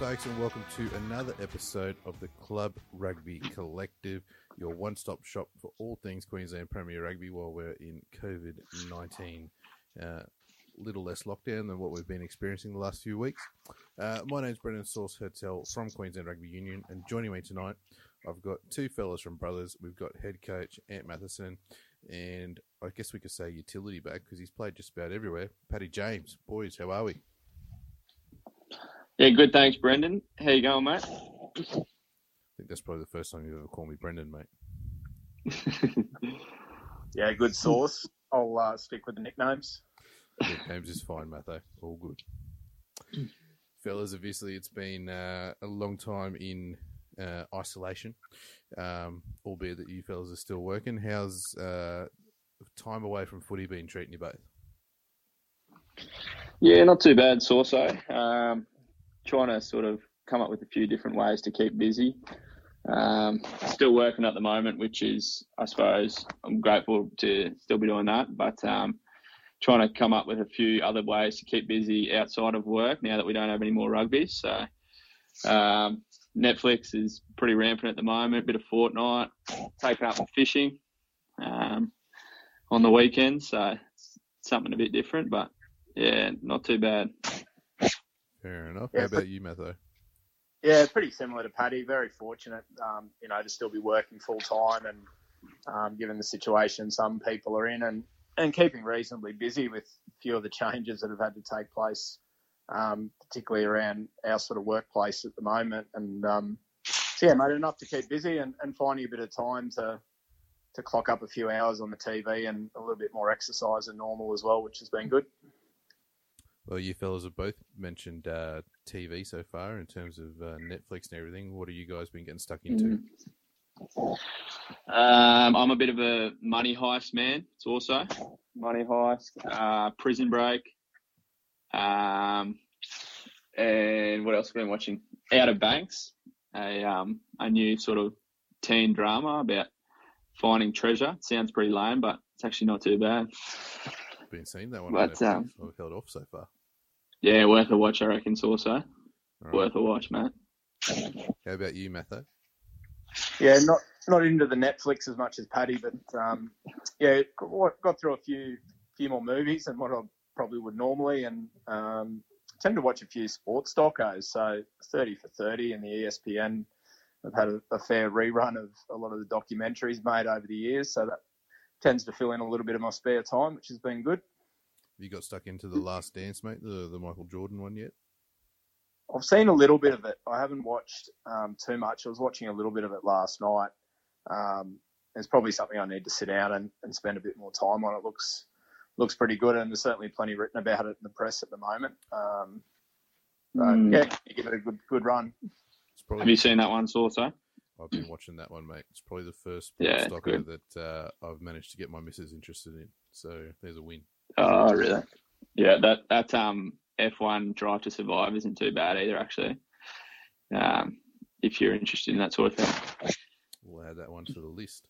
folks, and welcome to another episode of the Club Rugby Collective, your one stop shop for all things Queensland Premier Rugby while we're in COVID 19. Uh, little less lockdown than what we've been experiencing the last few weeks. Uh, my name's Brendan Sauce Hertel from Queensland Rugby Union, and joining me tonight, I've got two fellas from Brothers. We've got head coach Ant Matheson, and I guess we could say utility back because he's played just about everywhere. Paddy James, boys, how are we? Yeah, good. Thanks, Brendan. How you going, mate? I think that's probably the first time you've ever called me Brendan, mate. yeah, good source. I'll uh, stick with the nicknames. Nicknames is fine, Matho. All good. Fellas, obviously it's been uh, a long time in uh, isolation, um, albeit that you fellas are still working. How's uh, time away from footy been treating you both? Yeah, not too bad, Sauso. Um, trying to sort of come up with a few different ways to keep busy. Um, still working at the moment, which is, I suppose, I'm grateful to still be doing that. But um, trying to come up with a few other ways to keep busy outside of work now that we don't have any more rugby. So um, Netflix is pretty rampant at the moment. A bit of Fortnite, taking up fishing um, on the weekends. So something a bit different, but yeah, not too bad. Fair enough. Yeah, How about you, Matho? Yeah, pretty similar to Paddy. Very fortunate, um, you know, to still be working full time and um, given the situation some people are in, and and keeping reasonably busy with a few of the changes that have had to take place, um, particularly around our sort of workplace at the moment. And um, so yeah, made enough to keep busy and, and finding a bit of time to to clock up a few hours on the TV and a little bit more exercise than normal as well, which has been good. Well, you fellas have both mentioned uh, TV so far in terms of uh, Netflix and everything. What have you guys been getting stuck into? Um, I'm a bit of a money heist man. It's also money heist, uh, Prison Break, um, and what else have I been watching? Outer Banks, a um, a new sort of teen drama about finding treasure. It sounds pretty lame, but it's actually not too bad. Been seeing that one. But um, I've held off so far. Yeah, worth a watch. I reckon. It's also right. worth a watch, mate. How about you, Matho? Yeah, not not into the Netflix as much as Paddy, but um, yeah, got through a few few more movies than what I probably would normally, and um, tend to watch a few sports docos. So thirty for thirty and the ESPN. I've had a, a, fair rerun of a lot of the documentaries made over the years, so that tends to fill in a little bit of my spare time, which has been good. Have you got stuck into the Last Dance, mate? The the Michael Jordan one yet? I've seen a little bit of it. I haven't watched um, too much. I was watching a little bit of it last night. Um, it's probably something I need to sit down and, and spend a bit more time on. It looks looks pretty good, and there's certainly plenty written about it in the press at the moment. Um, so, mm. yeah, you give it a good good run. Have you seen that one, also? I've been watching that one, mate. It's probably the first yeah, stocker that uh, I've managed to get my missus interested in. So there's a win. Oh, really? Yeah, that that um F1 Drive to Survive isn't too bad either, actually. Um, if you're interested in that sort of thing. We'll add that one to the list.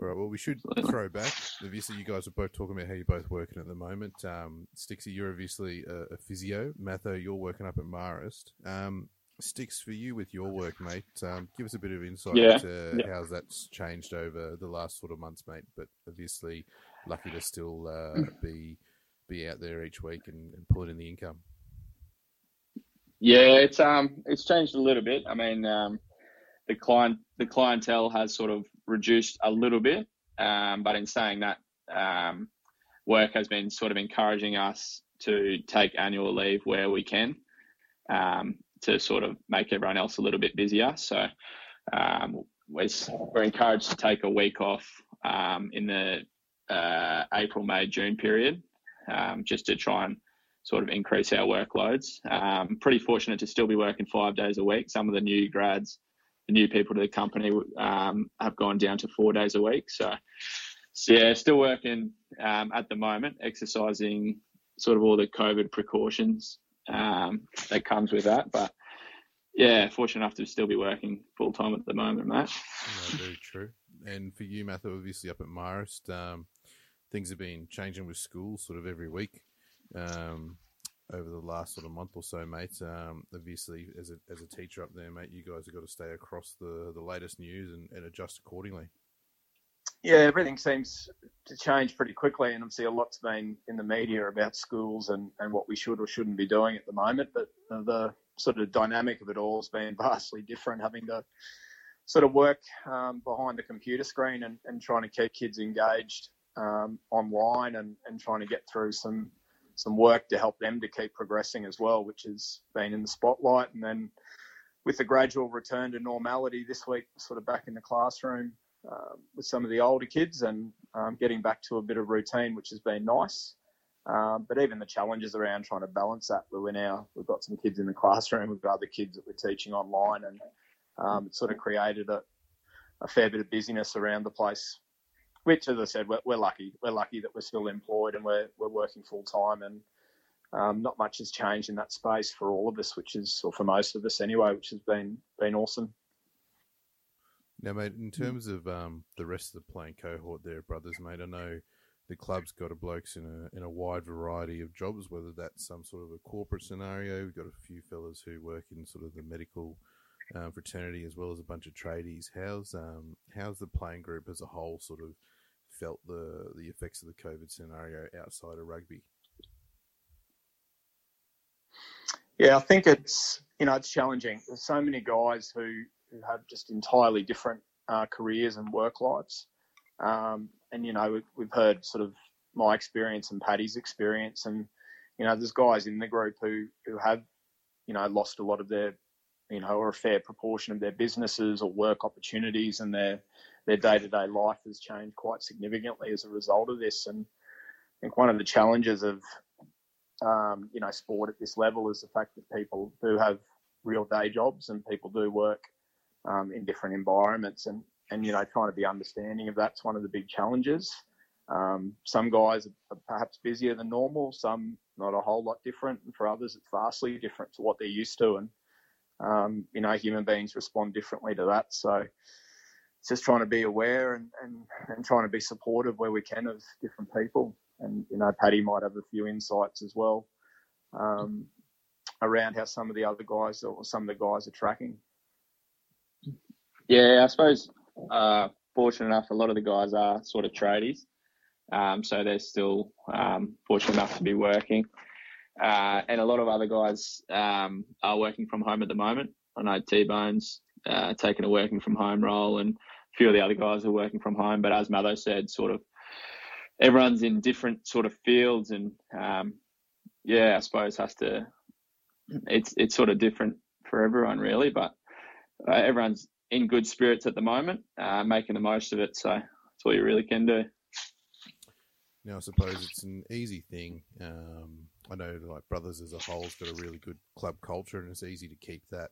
All right. Well, we should throw back. Obviously, you guys are both talking about how you're both working at the moment. Um, Stixie, you're obviously a, a physio. Matho, you're working up at Marist. Um, Sticks for you with your work, mate. Um, give us a bit of insight yeah. into yeah. how that's changed over the last sort of months, mate. But obviously, lucky to still uh, be be out there each week and, and pull in the income. Yeah, it's um it's changed a little bit. I mean, um, the client the clientele has sort of reduced a little bit, um, but in saying that, um, work has been sort of encouraging us to take annual leave where we can, um, to sort of make everyone else a little bit busier. So um, we're, we're encouraged to take a week off um, in the uh, April, May, June period, um, just to try and sort of increase our workloads. Um, pretty fortunate to still be working five days a week. Some of the new grads, the new people to the company um, have gone down to four days a week. So, so yeah, still working um, at the moment, exercising sort of all the COVID precautions um, that comes with that. But yeah, fortunate enough to still be working full time at the moment, mate. Yeah, very true. And for you, Matthew, obviously up at Marist, um, things have been changing with schools sort of every week. Um, over the last sort of month or so, mate. Um, obviously, as a as a teacher up there, mate, you guys have got to stay across the the latest news and, and adjust accordingly. Yeah, everything seems to change pretty quickly, and obviously a lot's been in the media about schools and, and what we should or shouldn't be doing at the moment. But the sort of dynamic of it all has been vastly different, having to sort of work um, behind the computer screen and, and trying to keep kids engaged um, online and, and trying to get through some some work to help them to keep progressing as well, which has been in the spotlight. And then with the gradual return to normality this week, sort of back in the classroom, uh, with some of the older kids and um, getting back to a bit of routine, which has been nice. Um, but even the challenges around trying to balance that, we're now we've got some kids in the classroom, we've got other kids that we're teaching online, and um, it's sort of created a, a, fair bit of busyness around the place. Which, as I said, we're, we're, lucky. We're lucky that we're still employed and we're we're working full time, and um, not much has changed in that space for all of us, which is, or for most of us anyway, which has been been awesome. Now, mate, in terms of um, the rest of the playing cohort there, brothers, mate, I know the club's got a blokes in a in a wide variety of jobs, whether that's some sort of a corporate scenario. We've got a few fellas who work in sort of the medical um, fraternity as well as a bunch of tradies. How's um how's the playing group as a whole sort of felt the the effects of the COVID scenario outside of rugby? Yeah, I think it's you know it's challenging. There's so many guys who who have just entirely different uh, careers and work lives. Um, and you know, we've, we've heard sort of my experience and Paddy's experience, and you know, there's guys in the group who who have you know lost a lot of their you know or a fair proportion of their businesses or work opportunities, and their their day to day life has changed quite significantly as a result of this. And I think one of the challenges of um, you know sport at this level is the fact that people do have real day jobs and people do work um, in different environments, and and you know trying to be understanding of that's one of the big challenges. Um, some guys are perhaps busier than normal, some not a whole lot different, and for others it's vastly different to what they're used to, and um, you know human beings respond differently to that. So just trying to be aware and, and, and trying to be supportive where we can of different people. And you know Paddy might have a few insights as well um, around how some of the other guys or some of the guys are tracking. Yeah, I suppose uh, fortunate enough, a lot of the guys are sort of tradies, um, so they're still um, fortunate enough to be working. Uh, and a lot of other guys um, are working from home at the moment. I know T Bones uh, taking a working from home role, and few of the other guys are working from home. But as Matho said, sort of everyone's in different sort of fields, and um, yeah, I suppose has to. It's it's sort of different for everyone really, but uh, everyone's in good spirits at the moment, uh, making the most of it. So that's all you really can do. Now, I suppose it's an easy thing. Um, I know, like Brothers as a whole's got a really good club culture, and it's easy to keep that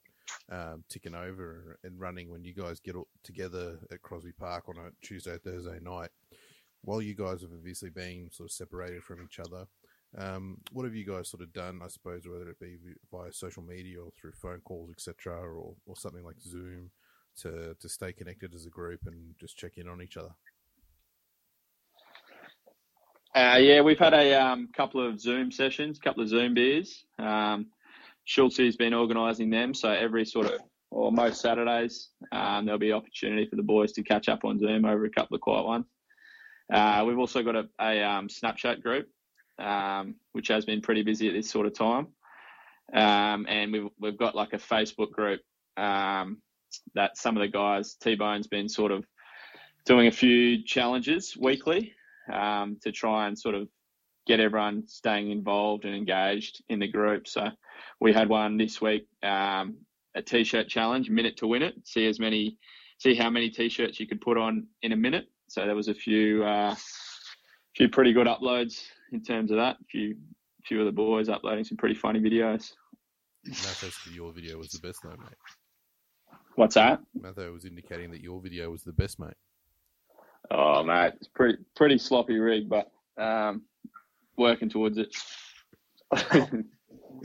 um, ticking over and running when you guys get together at Crosby Park on a Tuesday, Thursday night. While you guys have obviously been sort of separated from each other, um, what have you guys sort of done? I suppose whether it be via social media or through phone calls, etc., or or something like Zoom, to to stay connected as a group and just check in on each other? Uh, yeah, we've had a um, couple of Zoom sessions, couple of Zoom beers. Um, Schultzy's been organising them, so every sort of or most Saturdays um, there'll be opportunity for the boys to catch up on Zoom over a couple of quiet ones. Uh, we've also got a, a um, Snapchat group, um, which has been pretty busy at this sort of time, um, and we've we've got like a Facebook group um, that some of the guys, T Bone's been sort of doing a few challenges weekly um, to try and sort of get everyone staying involved and engaged in the group. So we had one this week, um, a t-shirt challenge, minute to win it. See as many, see how many t-shirts you could put on in a minute. So there was a few, uh, few pretty good uploads in terms of that. A few, few of the boys uploading some pretty funny videos. Mathos, said your video was the best though, mate. What's that? Matho was indicating that your video was the best, mate. Oh, mate, it's pretty pretty sloppy rig, but um, working towards it.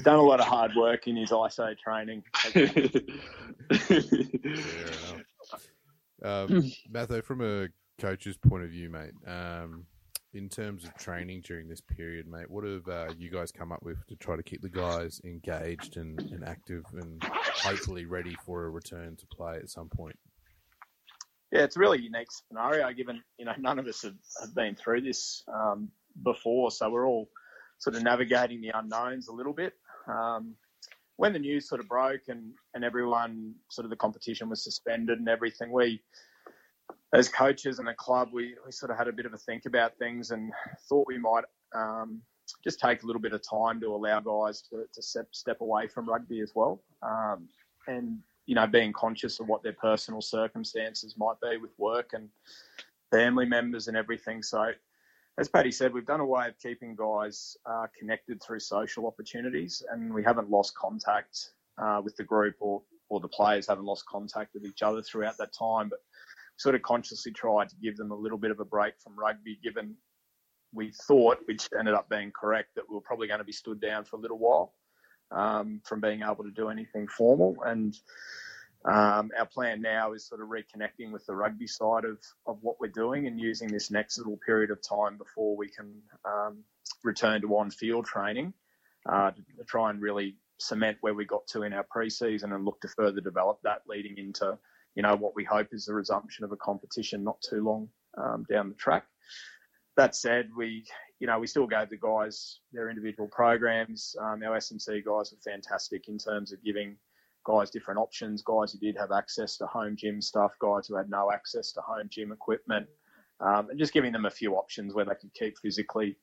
Done a lot of hard work in his ISO training. um, Matho, from a coach's point of view, mate, um, in terms of training during this period, mate, what have uh, you guys come up with to try to keep the guys engaged and, and active and hopefully ready for a return to play at some point? Yeah, it's a really unique scenario given, you know, none of us have, have been through this um, before. So we're all sort of navigating the unknowns a little bit. Um, when the news sort of broke and, and everyone sort of the competition was suspended and everything, we, as coaches and a club, we, we sort of had a bit of a think about things and thought we might um, just take a little bit of time to allow guys to, to step, step away from rugby as well. Um, and, you know, being conscious of what their personal circumstances might be with work and family members and everything. So, as Paddy said, we've done a way of keeping guys uh, connected through social opportunities, and we haven't lost contact uh, with the group or, or the players haven't lost contact with each other throughout that time. But sort of consciously tried to give them a little bit of a break from rugby, given we thought, which ended up being correct, that we were probably going to be stood down for a little while um, from being able to do anything formal. And um, our plan now is sort of reconnecting with the rugby side of, of what we're doing and using this next little period of time before we can um, return to on field training uh, to, to try and really cement where we got to in our pre-season and look to further develop that leading into you know, what we hope is the resumption of a competition not too long um, down the track. That said, we, you know, we still gave the guys their individual programs. Um, our SMC guys were fantastic in terms of giving guys different options, guys who did have access to home gym stuff, guys who had no access to home gym equipment, um, and just giving them a few options where they could keep physically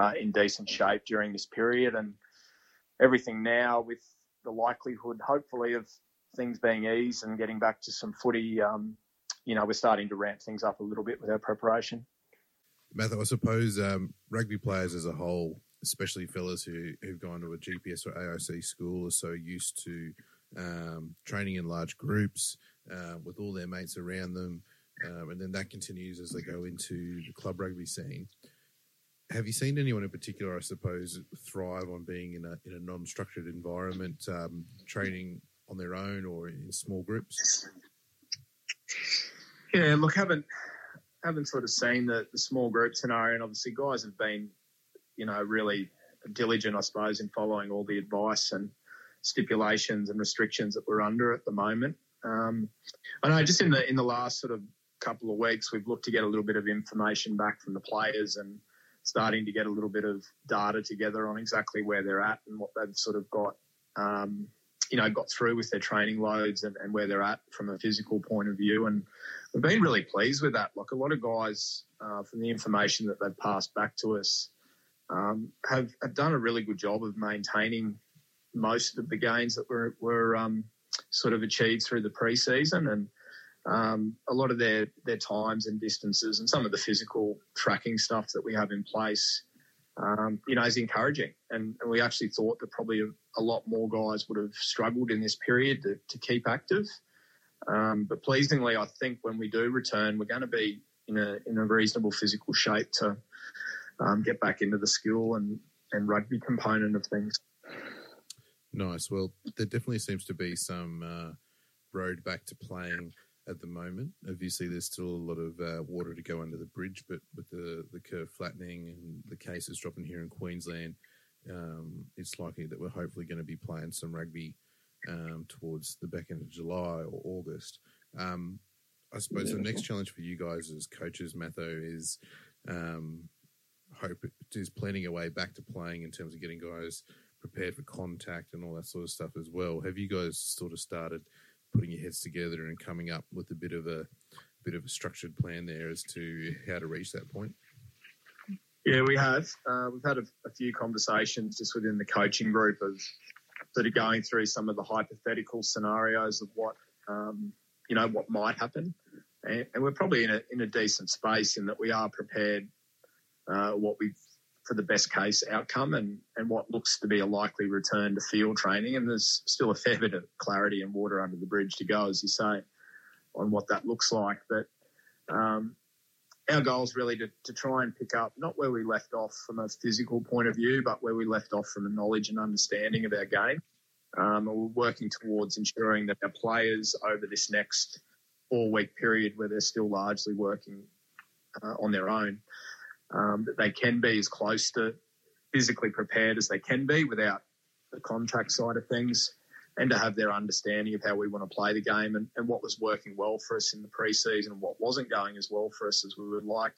uh, in decent shape during this period. And everything now with the likelihood, hopefully, of things being eased and getting back to some footy, um, you know, we're starting to ramp things up a little bit with our preparation. Matthew, I suppose um, rugby players as a whole, especially fellas who, who've gone to a GPS or AIC school, are so used to um, training in large groups uh, with all their mates around them. Um, and then that continues as they go into the club rugby scene. Have you seen anyone in particular, I suppose, thrive on being in a in a non-structured environment, um, training on their own or in small groups? Yeah, look, haven't haven't sort of seen the, the small group scenario, and obviously guys have been, you know, really diligent, I suppose, in following all the advice and stipulations and restrictions that we're under at the moment. Um, I know just in the in the last sort of couple of weeks, we've looked to get a little bit of information back from the players and starting to get a little bit of data together on exactly where they're at and what they've sort of got um, you know, got through with their training loads and, and where they're at from a physical point of view. And we've been really pleased with that. Like a lot of guys, uh, from the information that they've passed back to us, um, have, have done a really good job of maintaining most of the gains that were, were um, sort of achieved through the preseason and um, a lot of their, their times and distances and some of the physical tracking stuff that we have in place um, you know, is encouraging. And, and, we actually thought that probably a, a, lot more guys would have struggled in this period to, to keep active. Um, but pleasingly, I think when we do return, we're going to be in a in a reasonable physical shape to um, get back into the skill and, and rugby component of things. Nice. Well, there definitely seems to be some uh, road back to playing at the moment. Obviously, there's still a lot of uh, water to go under the bridge, but with the, the curve flattening and the cases dropping here in Queensland, um, it's likely that we're hopefully going to be playing some rugby um, towards the back end of July or August. Um, I suppose the next challenge for you guys as coaches, Matho, is um, hope is planning a way back to playing in terms of getting guys prepared for contact and all that sort of stuff as well. Have you guys sort of started? putting your heads together and coming up with a bit of a bit of a structured plan there as to how to reach that point? Yeah, we have. Uh, we've had a, a, few conversations just within the coaching group of sort of going through some of the hypothetical scenarios of what um, you know what might happen, and, and, we're probably in a in a decent space in that we are prepared uh, what we for the best case outcome and, and what looks to be a likely return to field training. And there's still a fair bit of clarity and water under the bridge to go, as you say, on what that looks like. But um, our goal is really to, to try and pick up not where we left off from a physical point of view, but where we left off from a knowledge and understanding of our game. Um, we're working towards ensuring that our players over this next four week period where they're still largely working uh, on their own um, that they can be as close to physically prepared as they can be without the contact side of things, and to have their understanding of how we want to play the game and, and what was working well for us in the preseason and what wasn't going as well for us as we would like,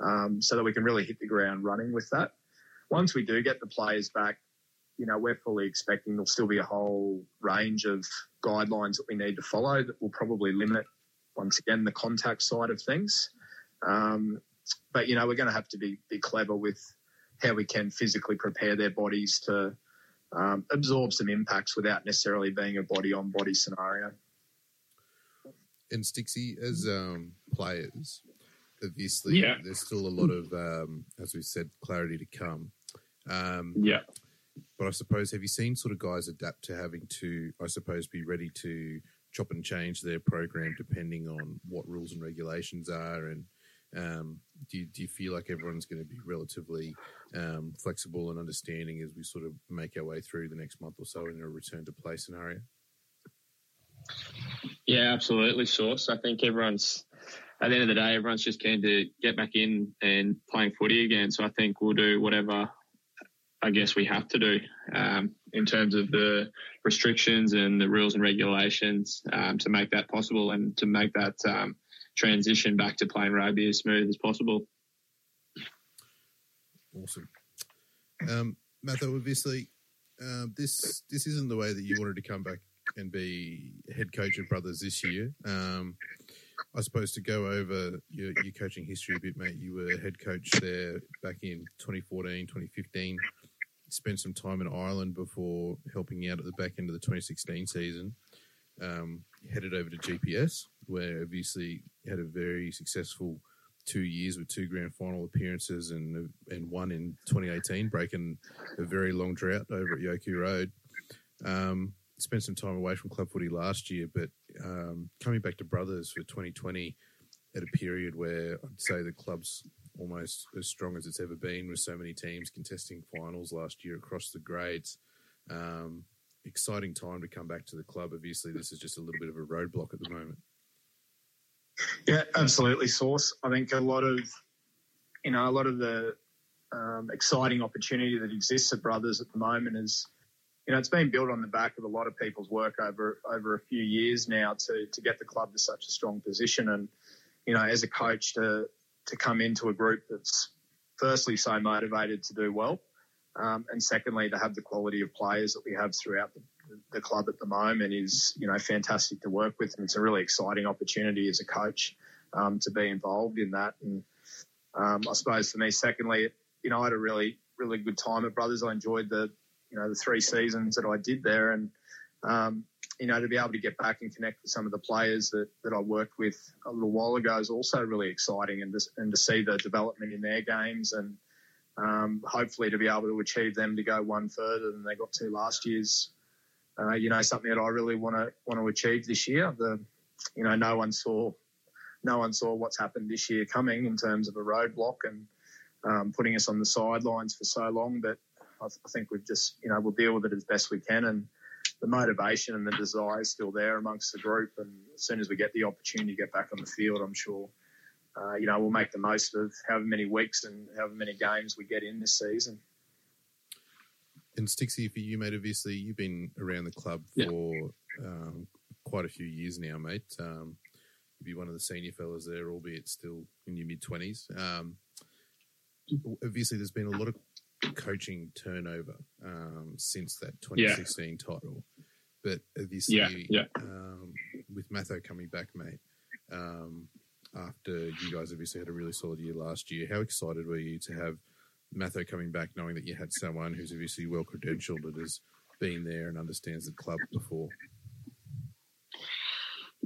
um, so that we can really hit the ground running with that. Once we do get the players back, you know, we're fully expecting there'll still be a whole range of guidelines that we need to follow that will probably limit, once again, the contact side of things. Um, but, you know, we're going to have to be, be clever with how we can physically prepare their bodies to um, absorb some impacts without necessarily being a body on body scenario. And Stixie, as um, players, obviously, Yeah. there's still a lot of, um, as we said, clarity to come. Um, Yeah. But I suppose, have you seen sort of guys adapt to having to, I suppose, be ready to chop and change their program depending on what rules and regulations are? And um, do, you, do you feel like everyone's going to be relatively um, flexible and understanding as we sort of make our way through the next month or so in a return to play scenario? Yeah, absolutely, Source. I think everyone's at the end of the day, everyone's just keen to get back in and playing footy again. So I think we'll do whatever I guess we have to do um, in terms of the restrictions and the rules and regulations um, to make that possible and to make that um, transition back to playing rugby as smooth as possible. Awesome. Um, obviously, uh, this this isn't the way that you wanted to come back and be head coach of Brothers this year. Um, I suppose to go over your, your coaching history a bit, mate, you were head coach there back in 2014, 2015. Spent some time in Ireland before helping out at the back end of the 2016 season. Um, headed over to GPS, where obviously had a very successful two years with two grand final appearances and and one in 2018, breaking a very long drought over at Yoku Road. Um, spent some time away from club footy last year, but um, coming back to Brothers for 2020 at a period where I'd say the club's almost as strong as it's ever been, with so many teams contesting finals last year across the grades. Um, exciting time to come back to the club. Obviously, this is just a little bit of a roadblock at the moment. Yeah, absolutely, Source. I think a lot of, you know, a lot of the um, exciting opportunity that exists at Brothers at the moment is, you know, it's been built on the back of a lot of people's work over over a few years now to to get the club to such a strong position. And, you know, as a coach to to come into a group that's firstly so motivated to do well, um, and secondly to have the quality of players that we have throughout the, the club at the moment is, you know, fantastic to work with, and it's a really exciting opportunity as a coach um, to be involved in that. And um, I suppose for me, secondly, you know, I had a really, really good time at Brothers. I enjoyed the, you know, the three seasons that I did there, and um, you know, to be able to get back and connect with some of the players that, that I worked with a little while ago is also really exciting, and to, and to see the development in their games and um, hopefully to be able to achieve them to go one further than they got to last year's. Uh, you know, something that I really want to want to achieve this year. The, you know, no one saw, no one saw what's happened this year coming in terms of a roadblock and um, putting us on the sidelines for so long. But I, th- I think we've just, you know, we'll deal with it as best we can, and the motivation and the desire is still there amongst the group. And as soon as we get the opportunity to get back on the field, I'm sure uh, you know, we'll make the most of however many weeks and however many games we get in this season. And Stixie, for you, mate, obviously you've been around the club Yeah. for um, quite a few years now, mate. Um, you'd be one of the senior fellas there, albeit still in your mid twenties. Um, obviously, there's been a lot of coaching turnover um, since that 2016 title, but obviously, Yeah, yeah. Um, with Matho coming back, mate. Um, after you guys obviously had a really solid year last year, how excited were you to have Matho coming back, knowing that you had someone who's obviously well credentialed and has been there and understands the club before?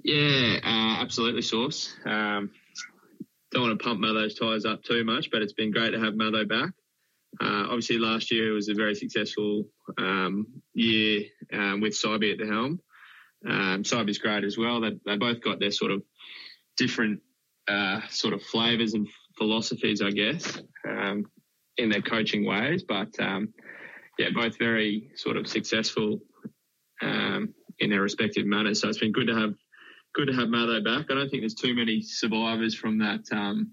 Yeah, uh, absolutely, Source. Um, don't want to pump Matho's tyres up too much, but it's been great to have Matho back. Uh, obviously, last year was a very successful um, year um, with Sybe at the helm. Um, Sybe's great as well. They, they both got their sort of different uh, sort of flavours and philosophies, I guess, um, in their coaching ways. But um, yeah, both very sort of successful um, in their respective manners. So it's been good to have good to have Matho back. I don't think there's too many survivors from that um,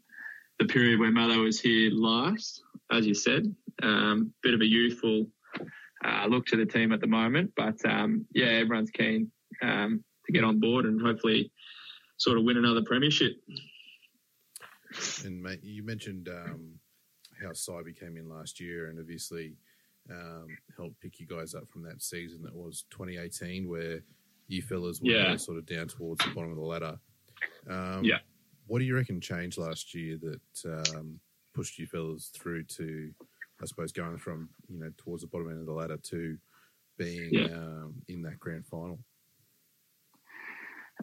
the period where Matho was here last, as you said. Um, bit of a youthful uh, look to the team at the moment, but um, yeah, everyone's keen um, to get on board and hopefully sort of win another premiership. And mate, you mentioned um, how Sybe came in last year, and obviously um, helped pick you guys up from that season that was 2018, where you fellas were Yeah. sort of down towards the bottom of the ladder. Um, Yeah. What do you reckon changed last year that um, pushed you fellas through to, I suppose, going from you know towards the bottom end of the ladder to being Yeah. um, in that grand final?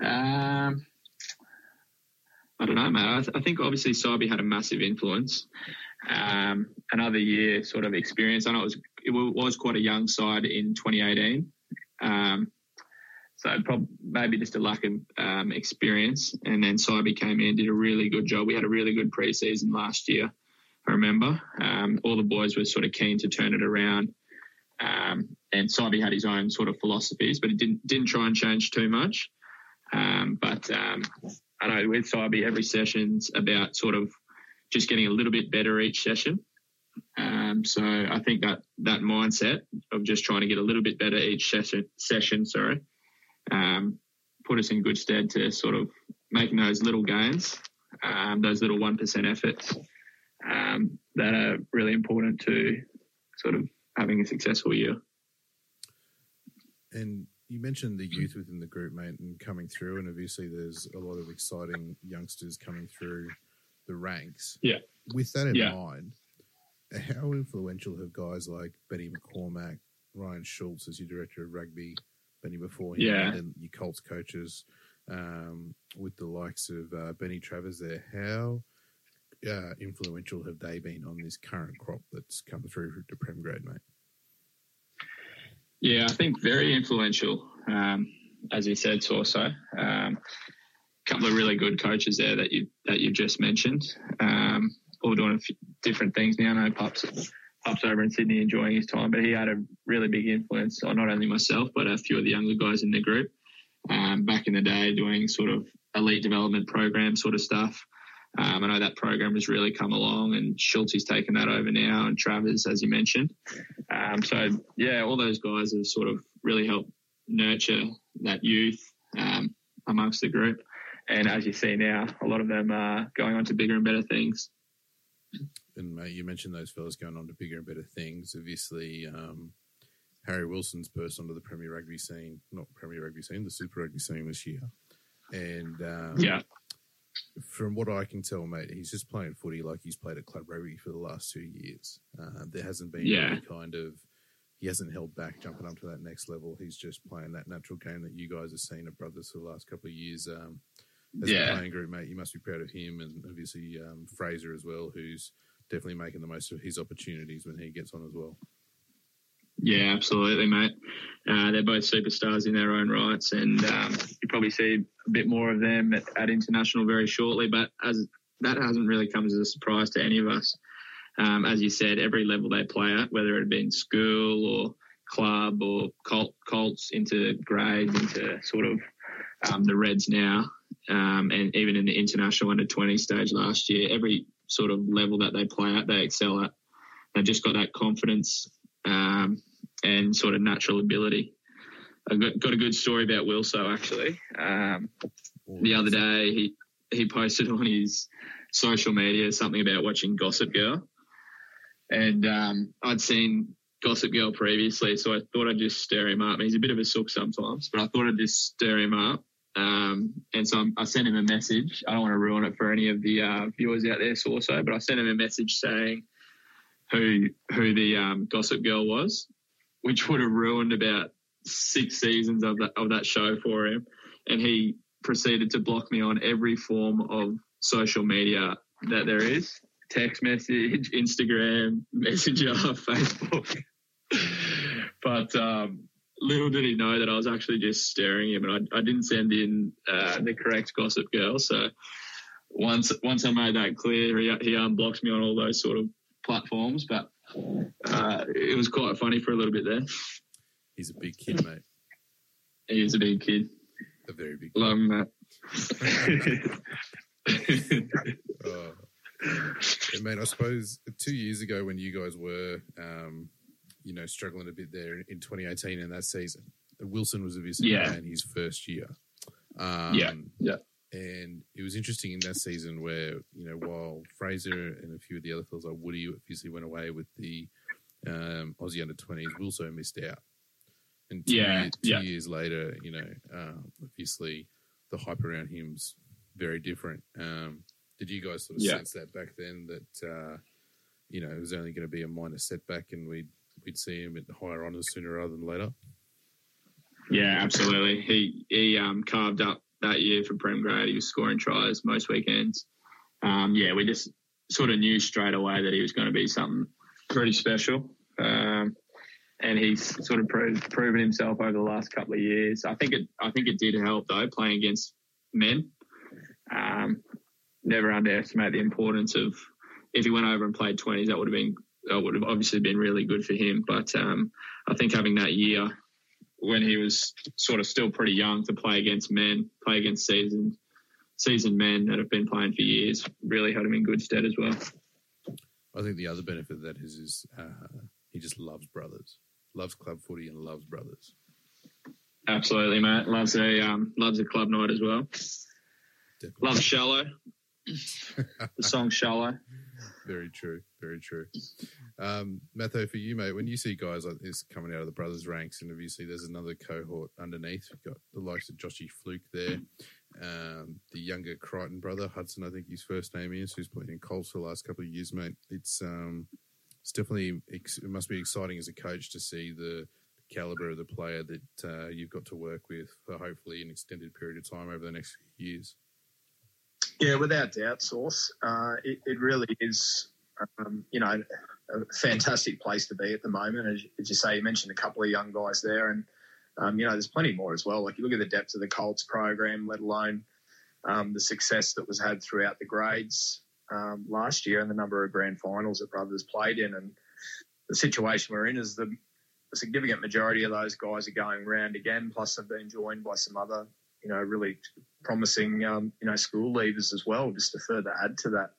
Um, I don't know, mate. I, th- I think obviously Sybe had a massive influence. Um, another year sort of experience. I know it was it was quite a young side in 2018. Um, so maybe just a lack of um, experience. And then Sybe came in, did a really good job. We had a really good preseason last year. I remember um, all the boys were sort of keen to turn it around. Um, and Sybe had his own sort of philosophies, but he didn't didn't try and change too much. Um, but um, I know with Sybe, every session's about sort of just getting a little bit better each session. Um, so I think that that mindset of just trying to get a little bit better each session, session sorry, um, put us in good stead to sort of making those little gains, um, those little one percent efforts um, that are really important to sort of having a successful year. And you mentioned the youth within the group, mate, and coming through, and obviously there's a lot of exciting youngsters coming through the ranks. Yeah. With that in Yeah. mind, how influential have guys like Benny McCormack, Ryan Schultz as your director of rugby, Benny before him, Yeah. and then your Colts coaches, um, with the likes of uh, Benny Travers there, how uh, influential have they been on this current crop that's come through to Prem grade, mate? Yeah, I think very influential. Um, as you said, Sorso. Um, couple of really good coaches there that you that you've just mentioned. Um, all doing a few different things now. I know Pups Pups over in Sydney enjoying his time, but he had a really big influence on not only myself but a few of the younger guys in the group. Um, back in the day, doing sort of elite development program sort of stuff. Um, I know that program has really come along, and Schultz is taken that over now, and Travers, as you mentioned. Um, so yeah, all those guys have sort of really helped nurture that youth um, amongst the group. And as you see now, a lot of them are going on to bigger and better things. And mate, you mentioned those fellas going on to bigger and better things. Obviously, um, Harry Wilson's burst onto the Premier Rugby scene, not Premier Rugby scene, the Super Rugby scene this year. And um, Yeah, from what I can tell, mate, he's just playing footy like he's played at club rugby for the last two years. Uh, there hasn't been Yeah. any kind of he hasn't held back jumping up to that next level. He's just playing that natural game that you guys have seen at Brothers for the last couple of years. Um, as a playing group, mate, you must be proud of him and obviously um, Fraser as well, who's definitely making the most of his opportunities when he gets on as well. yeah, absolutely, mate. Uh, they're both superstars in their own rights, and um, you probably see a bit more of them at, at international very shortly. But as that hasn't really come as a surprise to any of us. Um, as you said, every level they play at, whether it be in school or club or Colt, Colts into grades, into sort of um, the Reds now, um, and even in the international under 20 stage last year, every sort of level that they play at, they excel at. They've just got that confidence um, and sort of natural ability. I got, got a good story about Wilso actually. Um, the other day, he he posted on his social media something about watching Gossip Girl, and um, I'd seen Gossip Girl previously, so I thought I'd just stir him up. He's a bit of a sook sometimes, but I thought I'd just stir him up. Um, and so I'm, I sent him a message. I don't want to ruin it for any of the uh, viewers out there, also, but I sent him a message saying who who the um, Gossip Girl was, which would have ruined about six seasons of that of that show for him. And he proceeded to block me on every form of social media that there is text message, Instagram, Messenger, Facebook. but um, little did he know that I was actually just staring him, and I, I didn't send in uh, the correct Gossip Girl. So once once I made that clear, he, he unblocked me on all those sort of platforms. But uh, it was quite funny for a little bit there. He's a big kid, mate. He is a big kid. A very big kid. Love him, Matt. Uh, I mean, I suppose two years ago when you guys were, um, you know, struggling a bit there in 2018 in that season, Wilson was obviously Yeah. in his first year. Um, Yeah, yeah. And it was interesting in that season where, you know, while Fraser and a few of the other fellas like Woody obviously went away with the um, Aussie under 20s, Wilson missed out. And two, Yeah, year- two yeah. years later, you know, um, obviously the hype around him's very different. Um, did you guys sort of Yeah. sense that back then that, uh, you know, it was only going to be a minor setback and we'd, we'd see him at higher honours sooner rather than later? Yeah, absolutely. He he um, carved up that year for Prem grade. He was scoring tries most weekends. Um, yeah, we just sort of knew straight away that he was going to be something pretty special. Um, and he's sort of proved, proven himself over the last couple of years. I think it I think it did help though playing against men. Um, never underestimate the importance of if he went over and played twenties, that would have been that would have obviously been really good for him. But um, I think having that year when he was sort of still pretty young to play against men, play against seasoned seasoned men that have been playing for years, really had him in good stead as well. I think the other benefit of that is, is uh, he just loves brothers, loves club footy and loves brothers. Absolutely, mate. Loves a um, loves a club night as well. Definitely. Loves shallow. the song shallow. Very true. Very true. Um, Matho, for you, mate, when you see guys like this coming out of the brothers' ranks, and obviously there's another cohort underneath, you've got the likes of Joshy Flook there, um, the younger Crichton brother, Hudson, I think his first name is, who's played in Colts for the last couple of years, mate. It's um, it's definitely it must be exciting as a coach to see the caliber of the player that uh, you've got to work with for hopefully an extended period of time over the next few years. Yeah, without doubt, Source. Uh, it, it really is, um, you know, a fantastic place to be at the moment. As, as you say, you mentioned a couple of young guys there, and um, you know, there's plenty more as well. Like you look at the depth of the Colts program, let alone um, the success that was had throughout the grades um, last year, and the number of grand finals that brothers played in, and the situation we're in is the a significant majority of those guys are going round again. Plus, they've been joined by some other, you know, really promising, um, you know, school leavers as well, just to further add to that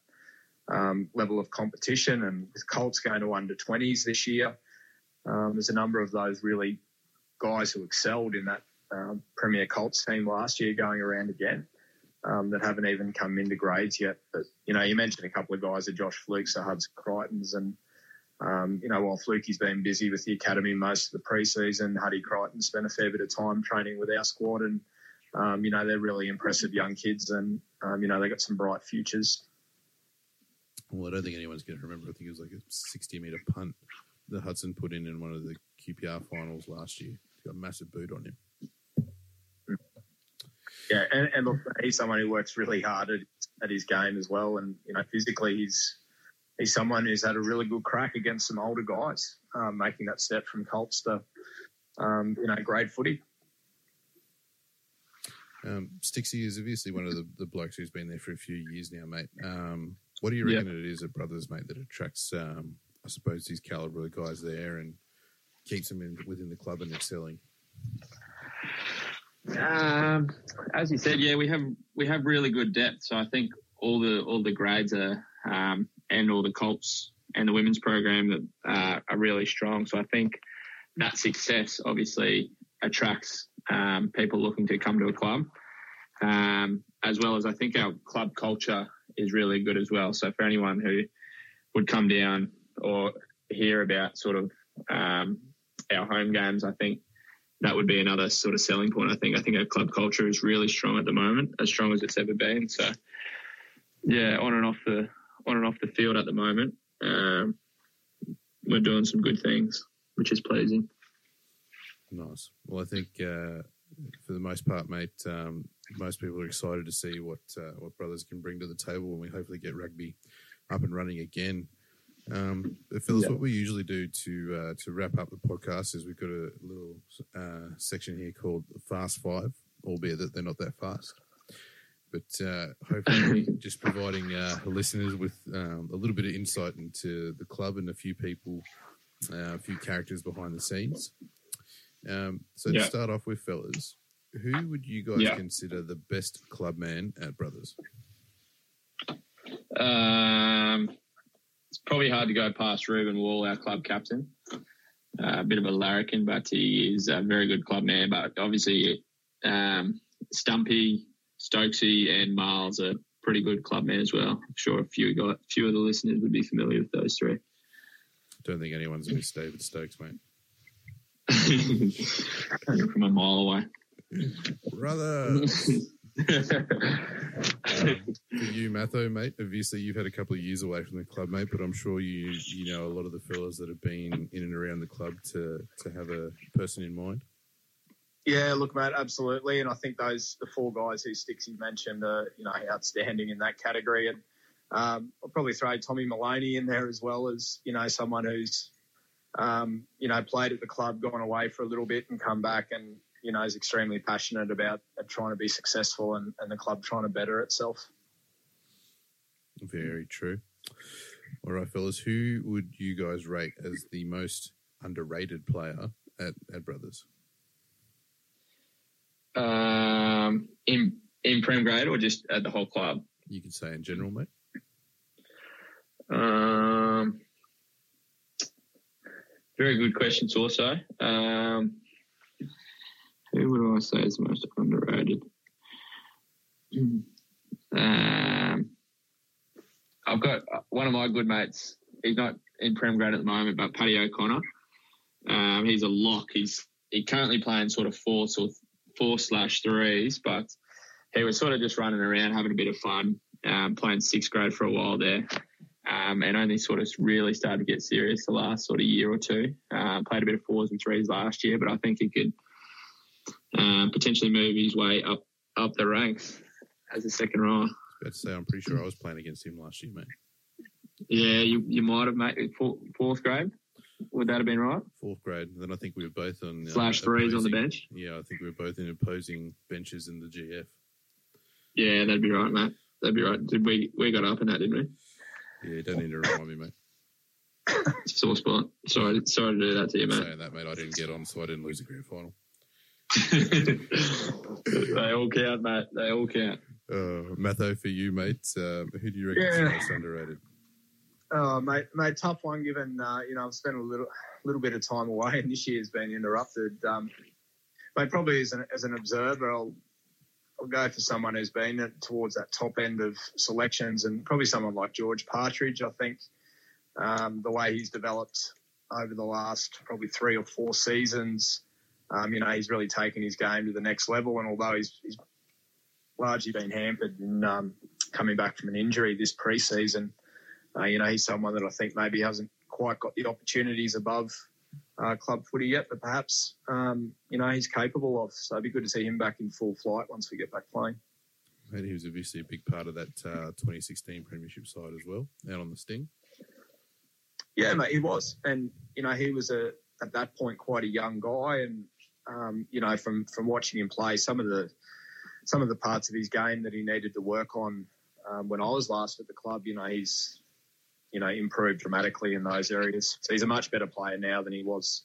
um, level of competition. And with Colts going to under 20s this year, um, there's a number of those really guys who excelled in that um, Premier Colts team last year going around again. Um, that haven't even come into grades yet. But, you know, you mentioned a couple of guys, the Josh Flooks, the Hudson Crichtons, and, um, you know, while Flukey's been busy with the academy most of the preseason, Huddy Crichton spent a fair bit of time training with our squad and, um, you know, they're really impressive young kids and, um, you know, they got some bright futures. Well, I don't think anyone's going to remember. I think it was like a 60 meter punt that Hudson put in in one of the QPR finals last year. He's got a massive boot on him. Yeah, and, and look, he's someone who works really hard at, at his game as well. And, you know, physically, he's he's someone who's had a really good crack against some older guys, um, making that step from Colts to, um, you know, grade footy. Um, Stixie is obviously one of the, the blokes who's been there for a few years now, mate. Um, what do you reckon it is at Brothers, mate, that attracts, um, I suppose, these caliber of guys there and keeps them in, within the club and excelling? Um, as you said, yeah, we have we have really good depth. So I think all the all the grades are um, and all the Colts and the women's program that uh, are really strong. So I think that success obviously attracts um, people looking to come to a club, um, as well as I think our club culture is really good as well. So for anyone who would come down or hear about sort of um, our home games, I think that would be another sort of selling point. I think I think our club culture is really strong at the moment, as strong as it's ever been. So yeah, on and off the on and off the field at the moment, um, we're doing some good things, which is pleasing. Nice. Well, I think uh, for the most part, mate, um, most people are excited to see what uh, what brothers can bring to the table when we hopefully get rugby up and running again. Um, fellas, Yeah. what we usually do to uh, to wrap up the podcast is we've got a little uh, section here called Fast Five, albeit that they're not that fast. But uh, hopefully, just providing uh, listeners with um, a little bit of insight into the club and a few people, uh, a few characters behind the scenes. Um, so Yeah. to start off with, fellas, who would you guys Yeah. consider the best club man at Brothers? Um, it's probably hard to go past Ruben Wall, our club captain. Uh, a bit of a larrikin, but he is a very good club man. But obviously, um, Stumpy, Stokesy, and Miles are pretty good club men as well. I'm sure a few got few of the listeners would be familiar with those three. Don't think anyone's missed David Stokes, mate. From a mile away. Brother. um, for you, Matho, mate, obviously you've had a couple of years away from the club, mate, but I'm sure you you know a lot of the fellas that have been in and around the club to to have a person in mind. Yeah, look, mate, absolutely, and I think those the four guys who Stixie mentioned are you know outstanding in that category, and um, I'll probably throw Tommy Maloney in there as well as you know someone who's um, you know played at the club, gone away for a little bit, and come back and you know, is extremely passionate about trying to be successful and, and the club trying to better itself. Very true. All right, fellas, who would you guys rate as the most underrated player at, at Brothers? Um, in in Prem grade or just at the whole club? You could say in general, mate. Um, very good questions, also. Um, who would I say is most underrated? Um, I've got one of my good mates. He's not in Prem grade at the moment, but Paddy O'Connor. Um, he's a lock. He's he currently playing sort of four or four slash threes, but he was sort of just running around having a bit of fun, um, playing sixth grade for a while there, um, and only sort of really started to get serious the last sort of year or two. Uh, played a bit of fours and threes last year, but I think he could um, potentially move his way up up the ranks as a second rower. About to say, I'm pretty sure I was playing against him last year, mate. Yeah, you, you might have made fourth grade. Would that have been right? Fourth grade. And then I think we were both on uh, slash threes on the bench. Yeah, I think we were both in opposing benches in the GF. Yeah, that'd be right, mate. That'd be right. Did we we got up in that, didn't we? Yeah, don't need to remind me, mate. Sore spot. Sorry, sorry to do that to you, mate. Saying that, mate, I didn't get on, so I didn't lose the grand final. they all count, mate. They all count. Uh, Matho, for you, mate, uh, who do you reckon yeah. is most underrated? Oh, mate, mate, tough one. Given uh, you know I've spent a little little bit of time away, and this year's been interrupted. Um, mate, probably as an as an observer, I'll I'll go for someone who's been towards that top end of selections, and probably someone like George Partridge. I think um, the way he's developed over the last probably three or four seasons um, you know, he's really taken his game to the next level. And although he's, he's largely been hampered in um, coming back from an injury this preseason, uh, you know, he's someone that I think maybe hasn't quite got the opportunities above uh, club footy yet, but perhaps, um, you know, he's capable of. So it'd be good to see him back in full flight once we get back playing. And he was obviously a big part of that uh, 2016 Premiership side as well, out on the Sting. Yeah, mate, he was. And, you know, he was a, at that point quite a young guy and um, you know, from from watching him play, some of the some of the parts of his game that he needed to work on um, when I was last at the club, you know, he's you know improved dramatically in those areas. So he's a much better player now than he was,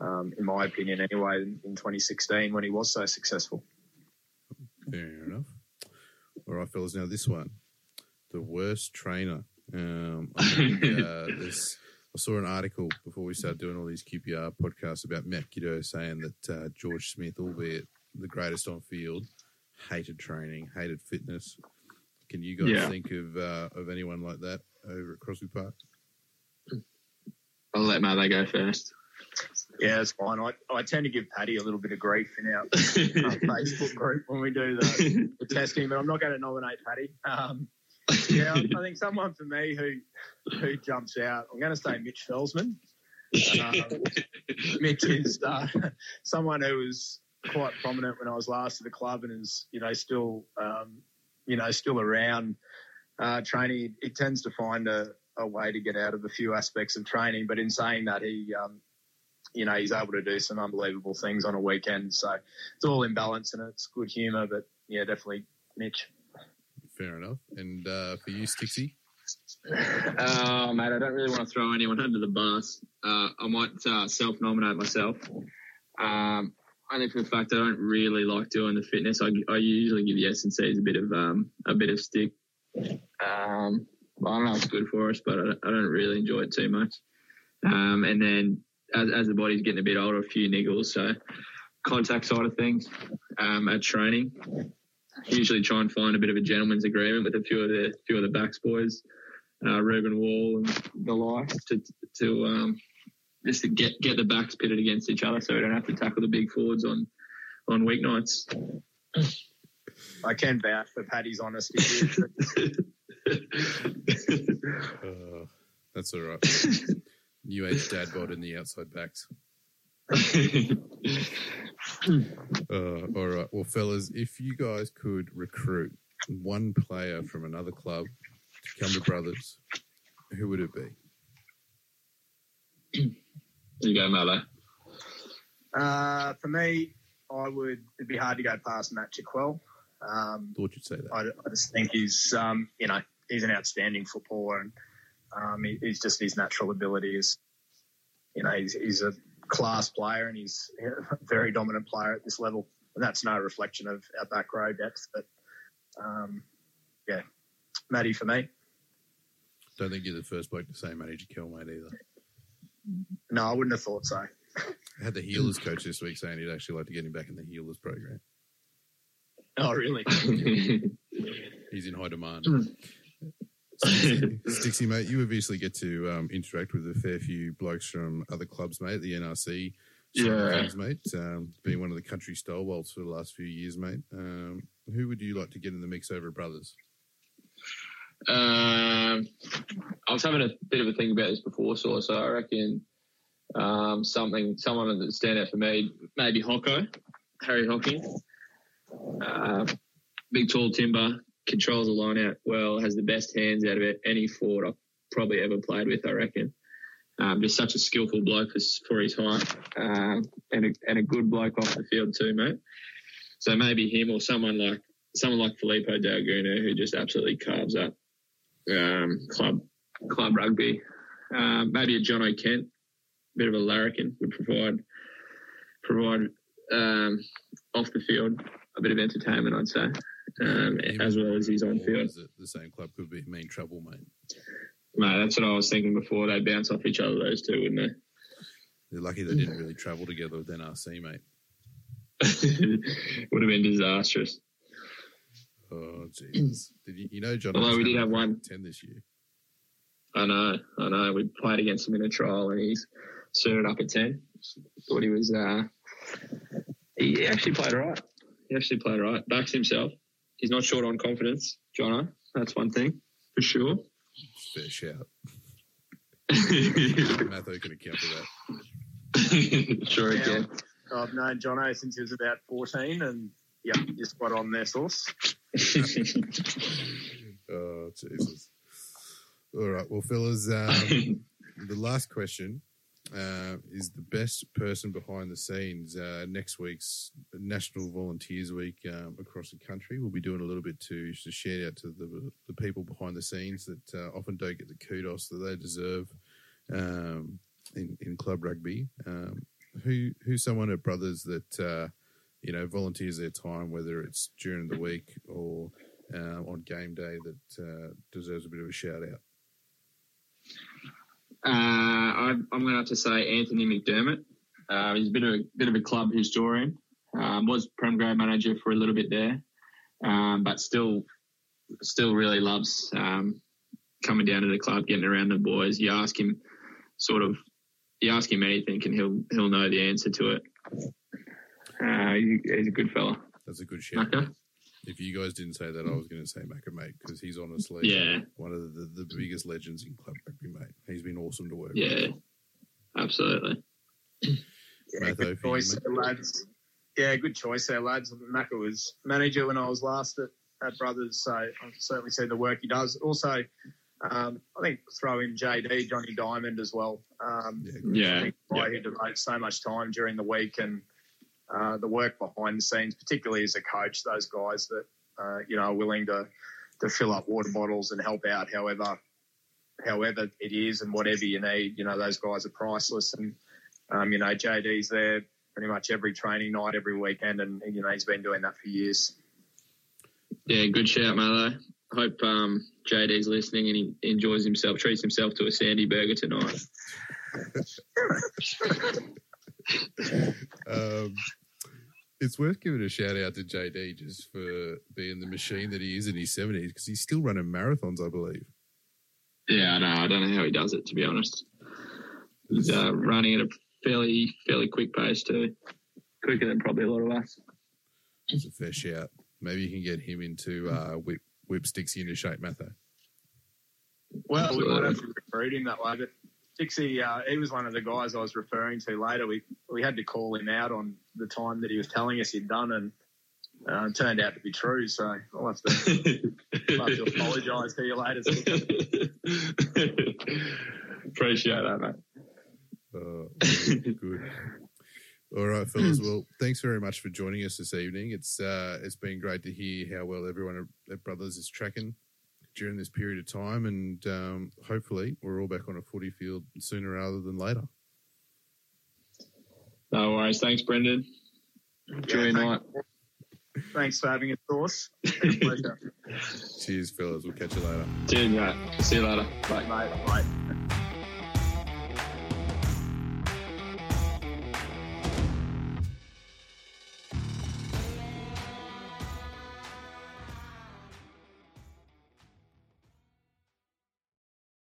um, in my opinion, anyway, in, in 2016 when he was so successful. Fair enough. All right, fellas. Now this one, the worst trainer. Um, I think, uh, this I saw an article before we started doing all these QPR podcasts about Matt Giteau saying that uh, George Smith, albeit the greatest on field, hated training, hated fitness. Can you guys yeah. think of uh, of anyone like that over at Crosby Park? I'll let Matho go first. Yeah, it's fine. I, I tend to give Paddy a little bit of grief in our, Facebook group when we do the, the, testing, but I'm not going to nominate Paddy. Um, yeah, I think someone for me who who jumps out. I'm going to say Mitch Felsman. Um, Mitch is uh, someone who was quite prominent when I was last at the club and is you know still um, you know still around uh, training. He tends to find a, a, way to get out of a few aspects of training, but in saying that, he um, you know he's able to do some unbelievable things on a weekend. So it's all in balance and it's good humour. But yeah, definitely Mitch fair enough. And uh, for you, Stixie? Oh, mate, I don't really want to throw anyone under the bus. Uh, I might uh, self-nominate myself. Um, only for the fact I don't really like doing the fitness. I, I usually give the S and C's a bit of um, a bit of stick. Um, I don't know it's good for us, but I, don't really enjoy it too much. Um, and then as, as the body's getting a bit older, a few niggles. So contact side of things um, at training. Usually try and find a bit of a gentleman's agreement with a few of the few of the backs boys, uh, Ruben Wall and the like, to to um, just to get get the backs pitted against each other, so we don't have to tackle the big forwards on on weeknights. I can vouch for Paddy's honesty. Uh, that's all right. New age dad bod in the outside backs. Uh, all right. Well, fellas, if you guys could recruit one player from another club to come to Brothers, who would it be? you go, Malo. uh, for me, I would. It'd be hard to go past Matt Chiquel. Um, Thought you'd say that. I, I just think he's, um, you know, he's an outstanding footballer, and um, he, he's just his natural ability is, you know, he's, he's a class player, and he's a very dominant player at this level. And that's no reflection of our back row depth, but um, yeah, Matty for me. Don't think you're the first bloke to say Matty Kill, mate, either. No, I wouldn't have thought so. I had the healers coach this week saying he'd actually like to get him back in the healers program. Oh, really? He's in high demand. Hmm. Stixie, mate, you obviously get to um, interact with a fair few blokes from other clubs, mate, the NRC. side Yeah. things, mate. Um, being one of the country stalwarts for the last few years, mate. Um, who would you like to get in the mix over at Brothers? Um, I was having a bit of a think about this before, so, so I reckon um, something, someone that stand out for me, maybe Hocko, Harry Hocking. Uh, big, tall timber, controls the line out well, has the best hands out of it, any forward I've probably ever played with, I reckon. Um, just such a skillful bloke for, his height, um, and a, and a good bloke off the field too, mate. So maybe him or someone like someone like Filipo Daugunu who just absolutely carves up um, club club rugby. Um, maybe a John O'Kent, a bit of a larrikin would provide provide um, off the field a bit of entertainment, I'd say, um, as well as his on field. the same club could be mean trouble, mate. Mate, that's what I was thinking before. They bounce off each other, those two, wouldn't they? They're lucky they didn't really travel together with NRC, mate. would have been disastrous. Oh, Jesus. Did you, you know John? Although we did have one- ten this year. I know, I know. We played against him in a trial, and he's suited up at ten. Thought he was. Uh, he actually played all right. He actually played right. Backs himself. He's not short on confidence, Jono. That's one thing for sure. Fair shout. sure Matho can account for that. sure he can. I've known Jono since he was about 14, and yeah, you're spot on there, source. Oh, Jesus. All right. Well, fellas, um, the last question uh, is the best person behind the scenes. Uh, next week's National Volunteers Week um, across the country, we'll be doing a little bit to, to shout out to the, the people behind the scenes that uh, often don't get the kudos that they deserve um, in, in club rugby. Um, who who's someone at Brothers that uh, you know volunteers their time, whether it's during the week or uh, on game day, that uh, deserves a bit of a shout out. Uh, I, I'm going to have to say Anthony McDermott. Uh, he's a bit of a bit of a club historian. Um, was prem grade manager for a little bit there, um, but still still really loves um, coming down to the club, getting around the boys. You ask him sort of you ask him anything, and he'll he'll know the answer to it. Uh, he, he's a good fella. That's a good shout. Okay. If you guys didn't say that, I was going to say Macca mate because he's honestly Yeah. one of the, the biggest legends in club rugby, mate. He's been awesome to work Yeah, with. absolutely. Yeah, Matho, good choice there, lads. Yeah, good choice there, lads. Macca was manager when I was last at, at Brothers, so I certainly see the work he does. Also, um, I think throw in JD, Johnny Diamond as well. Um, Yeah, good. Yeah. I think why he devotes so much time during the week and uh, the work behind the scenes, particularly as a coach, those guys that uh, you know are willing to to fill up water bottles and help out however however it is and whatever you need. You know, those guys are priceless, and um, you know JD's there pretty much every training night, every weekend, and you know he's been doing that for years. Yeah, good shout, Malo. hope um, JD's listening and he enjoys himself, treats himself to a Sandy burger tonight. um, it's worth giving a shout out to JD just for being the machine that he is in his seventies because he's still running marathons, I believe. Yeah, I know. I don't know how he does it to be honest. He's uh, running at a fairly fairly quick pace too, quicker than probably a lot of us. It's a fair shout. Maybe you can get him into uh, whip whip Stixie into shape, Matho. Well, we might have to recruit him that way, but Dixie, uh, he was one of the guys I was referring to later. We we had to call him out on the time that he was telling us he'd done, and uh, turned out to be true. So I'll have to, I'll have to apologise to you later. Appreciate that, mate. Uh, good. All right, fellas. Well, thanks very much for joining us this evening. It's uh, it's been great to hear how well everyone at Brothers is tracking during this period of time, and um, hopefully we're all back on a footy field sooner rather than later. No worries. Thanks, Brendan. Enjoy yeah, your night. Thanks for having us, Source. Cheers, fellas. We'll catch you later. Cheers, mate. See you later. Bye. Bye. Bye.